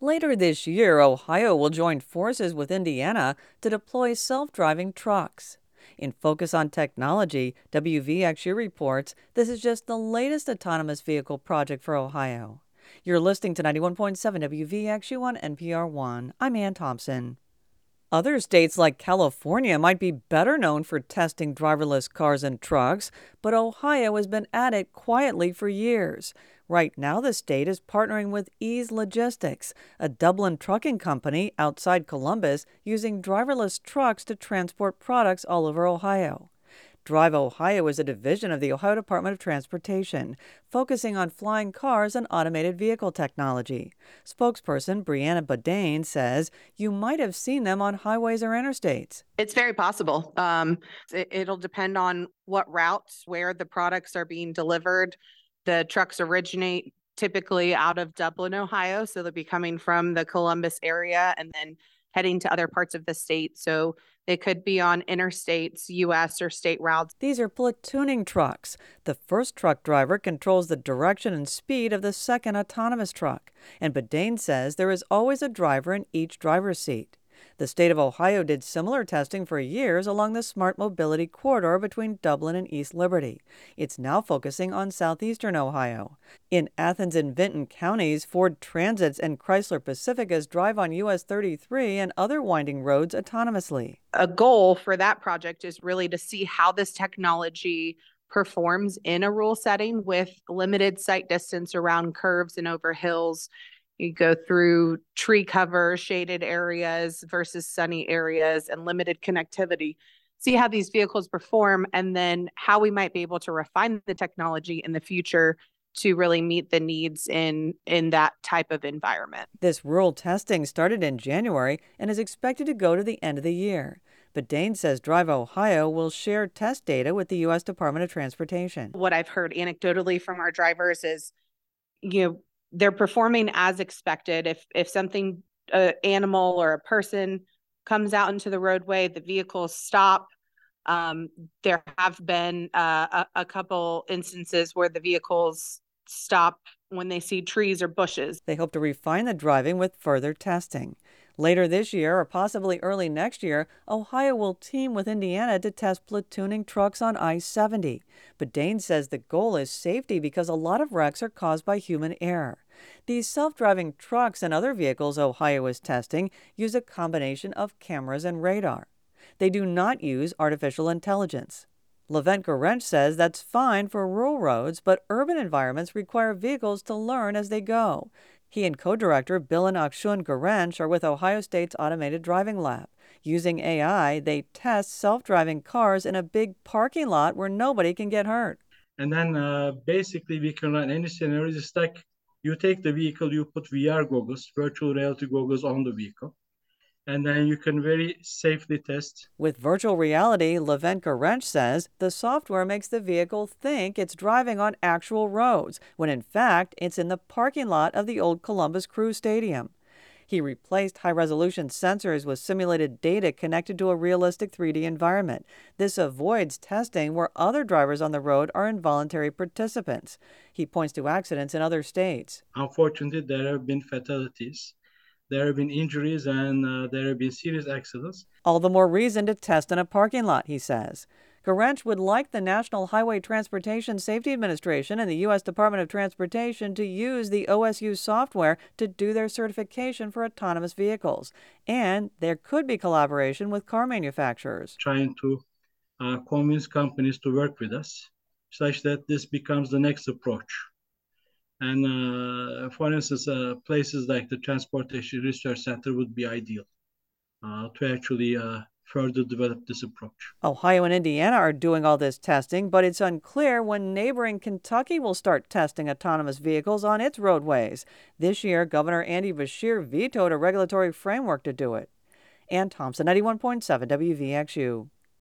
Later this year, Ohio will join forces with Indiana to deploy self driving trucks. In Focus on Technology, WVXU reports this is just the latest autonomous vehicle project for Ohio. You're listening to 91.7 WVXU on NPR One. I'm Ann Thompson. Other states like California might be better known for testing driverless cars and trucks, but Ohio has been at it quietly for years. Right now, the state is partnering with Ease Logistics, a Dublin trucking company outside Columbus, using driverless trucks to transport products all over Ohio. Drive Ohio is a division of the Ohio Department of Transportation, focusing on flying cars and automated vehicle technology. Spokesperson Brianna Bodane says you might have seen them on highways or interstates. It's very possible. Um, it, will depend on what routes, where the products are being delivered. The trucks originate typically out of Dublin, Ohio, so they'll be coming from the Columbus area and then heading to other parts of the state. So it could be on interstates, U.S. or state routes. These are platooning trucks. The first truck driver controls the direction and speed of the second autonomous truck. And Bodane says there is always a driver in each driver's seat. The state of Ohio did similar testing for years along the smart mobility corridor between Dublin and East Liberty. It's now focusing on southeastern Ohio. In Athens and Vinton counties, Ford Transits and Chrysler Pacificas drive on US 33 and other winding roads autonomously. A goal for that project is really to see how this technology performs in a rural setting with limited sight distance around curves and over hills you go through tree cover, shaded areas versus sunny areas, and limited connectivity. See how these vehicles perform, and then how we might be able to refine the technology in the future to really meet the needs in in that type of environment. This rural testing started in January and is expected to go to the end of the year. Bodane says Drive Ohio will share test data with the U.S. Department of Transportation. What I've heard anecdotally from our drivers is, you know, they're performing as expected. If if something, an animal or a person comes out into the roadway, the vehicles stop. Um, there have been uh, a, a couple instances where the vehicles stop when they see trees or bushes. They hope to refine the driving with further testing. Later this year, or possibly early next year, Ohio will team with Indiana to test platooning trucks on I 70. Bodane says the goal is safety because a lot of wrecks are caused by human error. These self driving trucks and other vehicles Ohio is testing use a combination of cameras and radar. They do not use artificial intelligence. Levent Guvenc says that's fine for rural roads, but urban environments require vehicles to learn as they go. He and co director Bilin Aksun Guvenc are with Ohio State's Automated Driving Lab. Using AI, they test self driving cars in a big parking lot where nobody can get hurt. And then uh, basically, we can run any scenario. It's like you take the vehicle, you put VR goggles, virtual reality goggles on the vehicle and then you can very safely test. With virtual reality, Levent Guvenc says the software makes the vehicle think it's driving on actual roads, when in fact it's in the parking lot of the old Columbus Crew Stadium. He replaced high resolution sensors with simulated data connected to a realistic 3D environment. This avoids testing where other drivers on the road are involuntary participants. He points to accidents in other states. Unfortunately, there have been fatalities there have been injuries and uh, there have been serious accidents. All the more reason to test in a parking lot, he says. Guvenc would like the National Highway Transportation Safety Administration and the U.S. Department of Transportation to use the OSU software to do their certification for autonomous vehicles. And there could be collaboration with car manufacturers. Trying to uh, convince companies to work with us such that this becomes the next approach. And uh, for instance, uh, places like the Transportation Research Center would be ideal uh, to actually further develop this approach. Ohio and Indiana are doing all this testing, but it's unclear when neighboring Kentucky will start testing autonomous vehicles on its roadways. This year, Governor Andy Beshear vetoed a regulatory framework to do it. Ann Thompson, 91.7 WVXU.